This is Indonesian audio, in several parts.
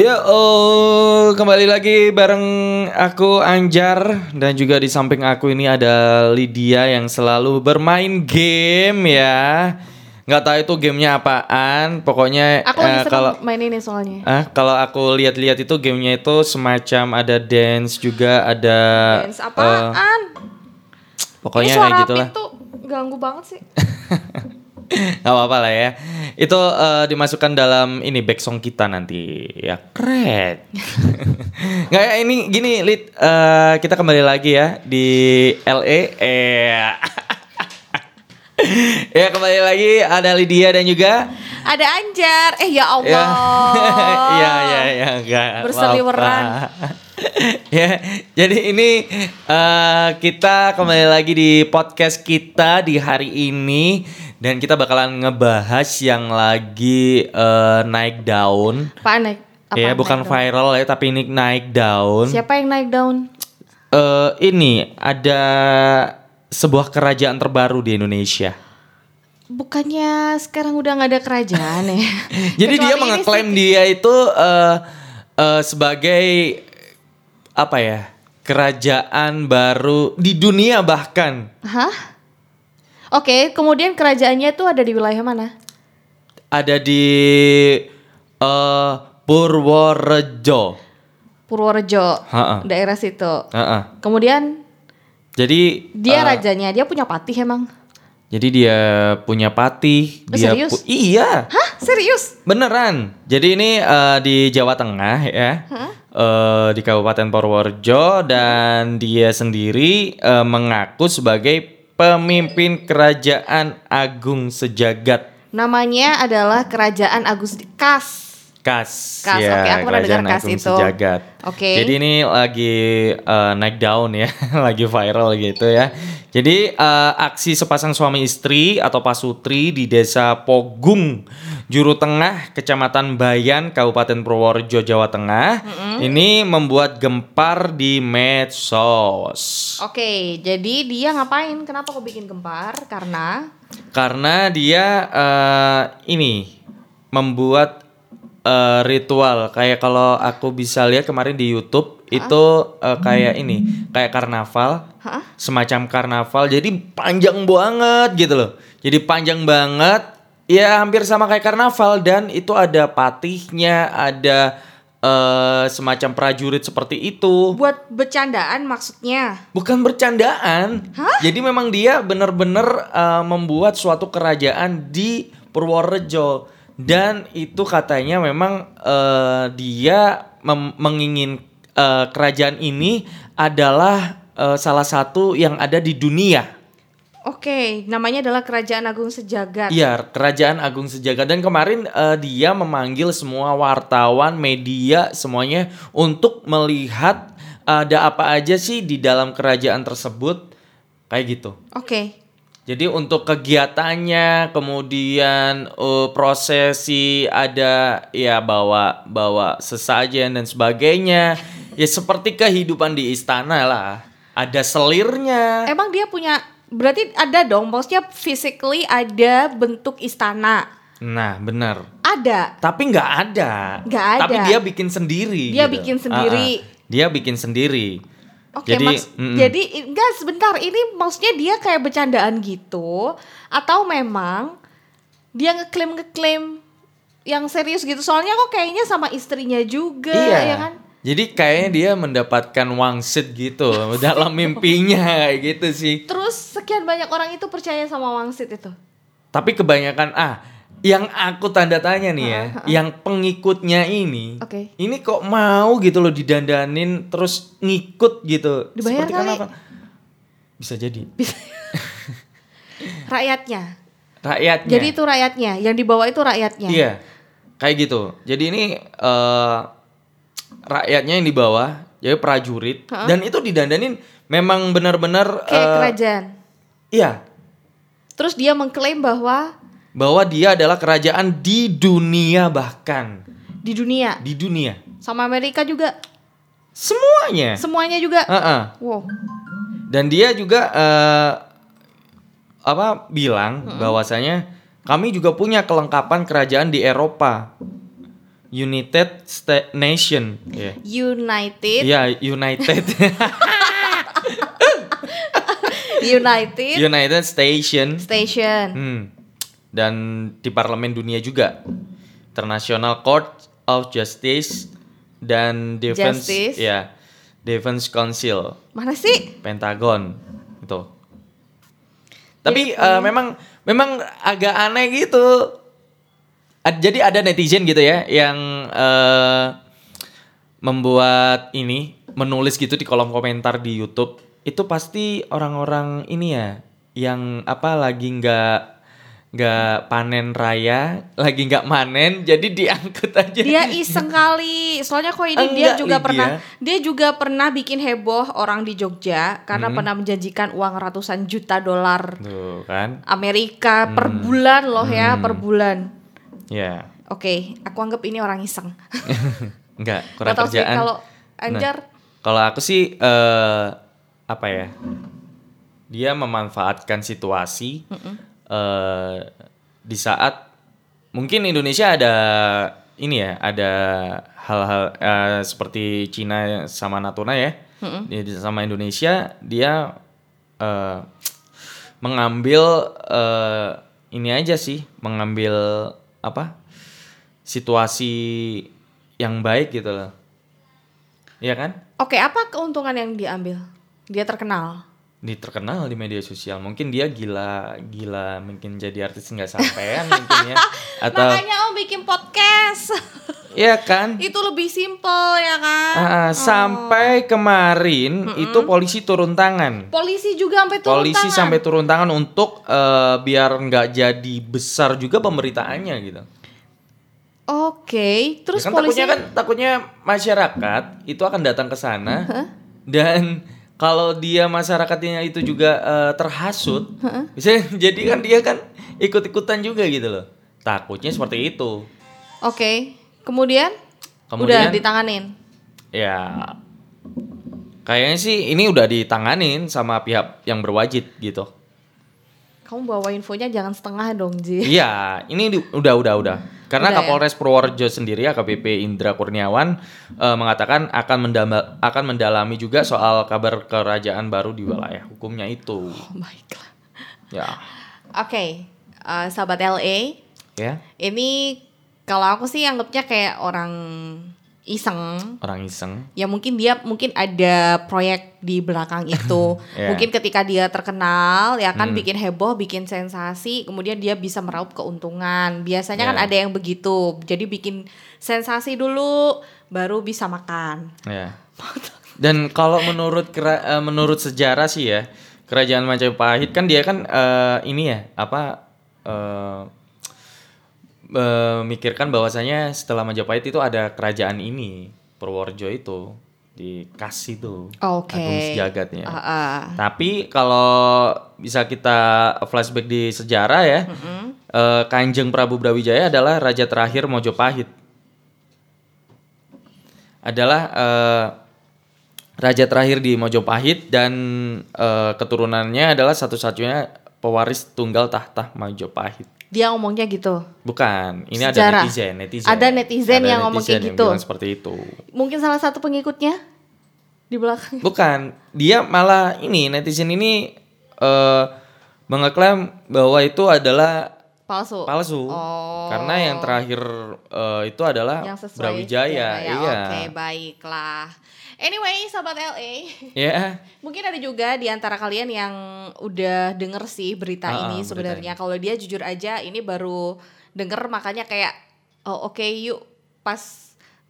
Ya, oh, kembali lagi bareng aku Anjar dan juga di samping aku ini ada Lydia yang selalu bermain game ya. Nggak tahu itu gamenya apaan, pokoknya Aku eh, kalau main ini soalnya. ah kalau aku lihat-lihat itu gamenya itu semacam ada dance juga ada Dance apaan? pokoknya ini suara kayak gitulah. pintu ganggu banget sih. Gak apa-apa lah ya. Itu eh, dimasukkan dalam ini back song kita nanti. Ya keren. Nggak ya ini gini Lid eh, kita kembali lagi ya di LA. Eh. ya kembali lagi ada Lydia dan juga Ada Anjar. Eh ya ya Allah. Iya iya iya enggak Berseliweran. ya, jadi ini eh, kita kembali lagi di podcast kita di hari ini dan kita bakalan ngebahas yang lagi eh, naik daun. Apaan naik? Apaan ya, bukan viral ya, tapi ini naik daun. Siapa yang naik daun? Eh, ini ada sebuah kerajaan terbaru di Indonesia. Bukannya sekarang udah nggak ada kerajaan ya? Jadi dia Kecuali ini mengeklaim sih- dia itu eh, eh, sebagai apa ya? Kerajaan baru di dunia bahkan Hah? Oke, kemudian kerajaannya tuh ada di wilayah mana? ada di eh, Purworejo. Purworejo, Ha-ha. daerah situ. Ha-ha. Kemudian Jadi dia eh, rajanya, dia punya patih emang? Jadi dia punya patih. Oh, dia serius? pu- iya. Hah? Serius? Beneran. Jadi ini eh, di Jawa Tengah ya. Eh, di Kabupaten Purworejo dan dia sendiri eh, mengaku sebagai pemimpin kerajaan agung sejagat Namanya adalah Kerajaan Agus Kas. Kas. Kas, oke, aku pernah dengar Kas Agung itu. Sejagat. Oke. Jadi ini lagi eh, naik daun ya, lagi viral gitu ya. Jadi eh, aksi sepasang suami istri atau pasutri di desa Pogung, Juru Tengah, Kecamatan Bayan, Kabupaten Purworejo, Jawa Tengah, ini membuat gempar di medsos. Oke, jadi dia ngapain? Kenapa kok bikin gempar? Karena Karena dia eh, ini membuat eh, ritual kayak kalau aku bisa lihat kemarin di YouTube itu eh, kayak ini, kayak karnaval, Hah? semacam karnaval. Jadi panjang banget gitu loh. Jadi panjang banget, ya hampir sama kayak karnaval dan itu ada patihnya, ada eh, semacam prajurit seperti itu. buat bercandaan maksudnya. Bukan bercandaan. Jadi memang dia benar-benar uh, membuat suatu kerajaan di Purworejo dan itu katanya memang uh, dia mem- mengingin uh, kerajaan ini adalah uh, salah satu yang ada di dunia. Oke, namanya adalah Kerajaan Agung Sejagat. Iya, Kerajaan Agung Sejagat dan kemarin eh, dia memanggil semua wartawan, media semuanya untuk melihat ada apa aja sih di dalam kerajaan tersebut kayak gitu. Oke. Jadi untuk kegiatannya, kemudian eh, prosesi ada ya bawa bawa sesajen dan sebagainya. Ya seperti kehidupan di istana lah. Ada selirnya. Emang dia punya berarti ada dong, maksudnya physically ada bentuk istana. Nah, benar. Ada. Tapi nggak ada. Nggak ada. Tapi dia bikin sendiri. Dia gitu. bikin sendiri. Ah, ah. Dia bikin sendiri. Oke, Jadi, Mas. mm-mm. Jadi enggak sebentar, ini maksudnya dia kayak bercandaan gitu atau memang dia ngeklaim-ngeklaim yang serius gitu. Soalnya kok kayaknya sama istrinya juga, iya. ya kan? Jadi kayaknya dia mendapatkan wangsit gitu dalam mimpinya kayak gitu sih. Terus sekian banyak orang itu percaya sama wangsit itu. Tapi kebanyakan ah yang aku tanda tanya nih ya, yang pengikutnya ini, Oke. ini kok mau gitu loh didandanin terus ngikut gitu. Dibayar Seperti kali. kenapa? Bisa jadi. Rakyatnya. Rakyatnya. Jadi itu rakyatnya, yang dibawa itu rakyatnya. Iya, kayak gitu. Jadi ini eh, rakyatnya yang di bawah, jadi prajurit, Ha-ha. dan itu didandanin memang benar-benar Kayak eh, kerajaan. Iya, Terus dia mengklaim bahwa bahwa dia adalah kerajaan di dunia bahkan di dunia di dunia sama Amerika juga semuanya. semuanya juga. Heeh. Wow. Dan dia juga eh, apa bilang bahwasanya kami juga punya kelengkapan kerajaan di Eropa. United Sta- Nation. Iya. United Iya, United. United United Station. Station. Hmm. Dan di Parlemen Dunia juga. International Court of Justice dan Defense Justice. ya. Defense Council, Mana sih? Pentagon itu. Tapi eh, memang memang agak aneh gitu. Ad- jadi ada netizen gitu ya yang eh, membuat ini menulis gitu di kolom komentar di YouTube itu pasti orang-orang ini ya yang apa lagi nggak nggak panen raya lagi nggak manen jadi diangkut aja Dia iseng kali. Soalnya kok ini dia juga Lydia. pernah dia juga pernah bikin heboh orang di Jogja Hmm. karena pernah menjanjikan uang ratusan juta dolar kan Amerika Hmm. per bulan loh ya, per bulan. Ya. Oke, aku anggap ini orang iseng. nggak kurang Gak kerjaan. kalau Nah, Anjar? kalau aku sih eh apa ya dia memanfaatkan situasi eh di saat mungkin Indonesia ada ini ya ada hal-hal eh, seperti Cina sama Natuna ya. Di- sama Indonesia dia eh, mengambil eh, ini aja sih mengambil apa situasi yang baik gitu loh Iya kan? Oke, apa keuntungan yang diambil? Dia terkenal. Di terkenal di media sosial. Mungkin dia gila, gila mungkin jadi artis nggak sampean mungkin ya. Atau Makanya Om bikin podcast. Iya kan? Itu lebih simple ya kan? Ah, sampai kemarin itu polisi turun tangan. Polisi juga sampai turun polisi tangan. sampai turun tangan untuk eh, biar nggak jadi besar juga pemberitaannya gitu. Oke, terus Ya kan polisi takutnya kan takutnya masyarakat itu akan datang ke sana dan kalau dia masyarakatnya itu juga eh, terhasut, bisa jadi kan dia kan ikut-ikutan juga gitu loh. Takutnya seperti itu. Oke, kemudian, Kemudian- udah ditanganin. Ya kayaknya sih ini udah ditanganin sama pihak yang berwajib gitu. Kamu bawa infonya jangan setengah dong, Ji. Iya, ini di- udah udah udah. Karena Udah ya? Kapolres Purworejo sendiri AKBP Indra Kurniawan eh, mengatakan akan mendama- akan mendalami juga soal kabar kerajaan baru di wilayah hukumnya itu. Oh my god. Ya, Oke, eh, sahabat LA, ya, ini kalau aku sih anggapnya kayak orang iseng. orang iseng. Ya mungkin dia mungkin ada proyek di belakang itu. Iya. Mungkin ketika dia terkenal ya kan Hmm. bikin heboh, bikin sensasi, kemudian dia bisa meraup keuntungan. Biasanya kan Iya. ada yang begitu. Jadi bikin sensasi dulu baru bisa makan. Ya. Dan kalau menurut kera- eh, menurut sejarah sih ya, kerajaan Majapahit kan dia kan eh, ini ya, apa eh, memikirkan bahwasanya setelah Majapahit itu ada kerajaan ini, Purworejo itu dikasih tuh Oke. Agung Sejagatnya. Ah, ah. Tapi kalau bisa kita flashback di sejarah ya, eh, Kanjeng Prabu Brawijaya adalah raja terakhir Mojopahit. Adalah eh, raja terakhir di Mojopahit dan eh, keturunannya adalah satu-satunya pewaris tunggal tahta Majapahit. Dia ngomongnya gitu. Bukan, ini Sejarah. ada netizen, netizen. Ada netizen yang ngomong kayak yang gitu. seperti itu. Mungkin salah satu pengikutnya di belakang. Bukan, dia malah ini netizen ini eh mengeklaim bahwa itu adalah Palsu. palsu. Oh. Karena yang terakhir eh, itu adalah yang sesuai Brawijaya, ya. iya. Oke, baiklah. Anyway, sahabat LA, Ya, mungkin ada juga di antara kalian yang udah denger sih berita Ah, ini berita sebenarnya. Kalau dia jujur aja ini baru denger makanya kayak oh oke yuk pas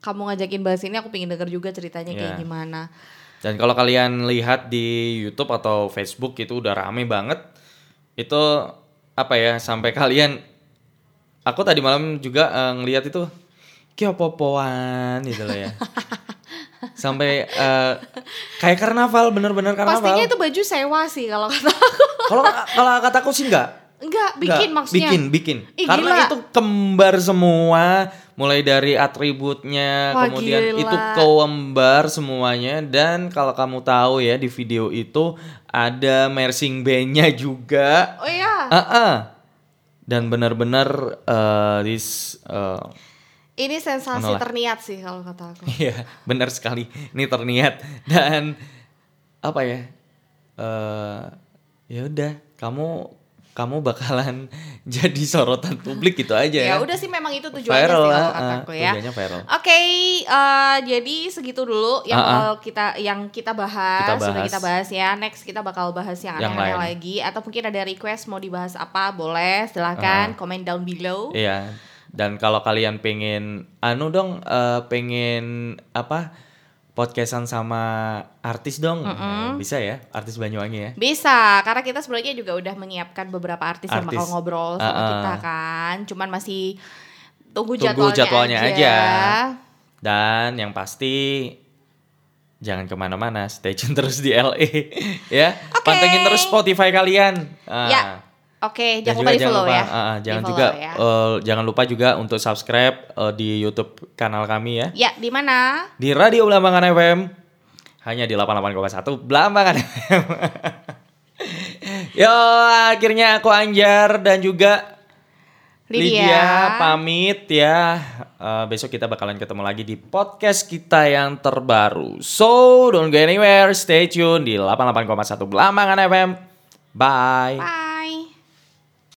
kamu ngajakin bahas ini aku pengen denger juga ceritanya kayak Iya. gimana. Dan kalau kalian lihat di YouTube atau Facebook itu udah rame banget. Itu apa ya sampai kalian aku tadi malam juga eh, ngelihat itu kayak popoan gitu loh ya. sampai eh, kayak karnaval bener-bener karnaval. Pastinya itu baju sewa sih kalau kata aku. Kalau kalau kataku sih enggak. Enggak, bikin Enggak, maksudnya. Bikin, bikin. Ih, Karena gila. itu kembar semua, mulai dari atributnya, Wah, kemudian gila. itu kembar semuanya dan kalau kamu tahu ya di video itu ada marching band-nya juga. Oh iya. Ah, ah. Dan benar-benar eh, this eh, Ini sensasi Menolak. terniat sih kalau kata aku. Iya, benar sekali. Ini terniat dan apa ya? Eh ya udah, kamu kamu bakalan jadi sorotan publik gitu aja Ya ya. udah sih memang itu tujuannya viral sih kalau ah, kataku ya. tujuannya viral. Oke, eh, jadi segitu dulu yang Ah, ah. bakal kita yang kita bahas, Kita sudah bahas. kita bahas ya. Next kita bakal bahas yang Yang aneh-aneh lain. lagi atau mungkin ada request mau dibahas apa, boleh silahkan komen down below. Iya. Dan kalau kalian pengen anu dong eh, pengen apa? Podcastan sama artis dong. Nah, bisa ya, artis Banyuwangi ya. Bisa, karena kita sebenarnya juga udah menyiapkan beberapa artis, yang Artis. bakal ngobrol sama Ah, ah. kita kan. Cuman masih tunggu, Tunggu jadwalnya, jadwalnya aja. aja. Dan yang pasti jangan ke mana-mana, stay tune terus di LA ya. Oke. Pantengin terus Spotify kalian. Ah. Ya, Oke, Dan jangan lupa di follow lupa, ya. ah, jangan juga ya. eh, jangan lupa juga untuk subscribe eh, di YouTube kanal kami ya. Ya, di mana? Di Radio Belambangan FM hanya di 88,1 Belambangan FM. Yo, akhirnya aku Anjar dan juga Lydia. Lydia pamit ya. Eh, besok kita bakalan ketemu lagi di podcast kita yang terbaru. So, don't go anywhere. Stay tune di 88,1 Belambangan FM. Bye. Bye.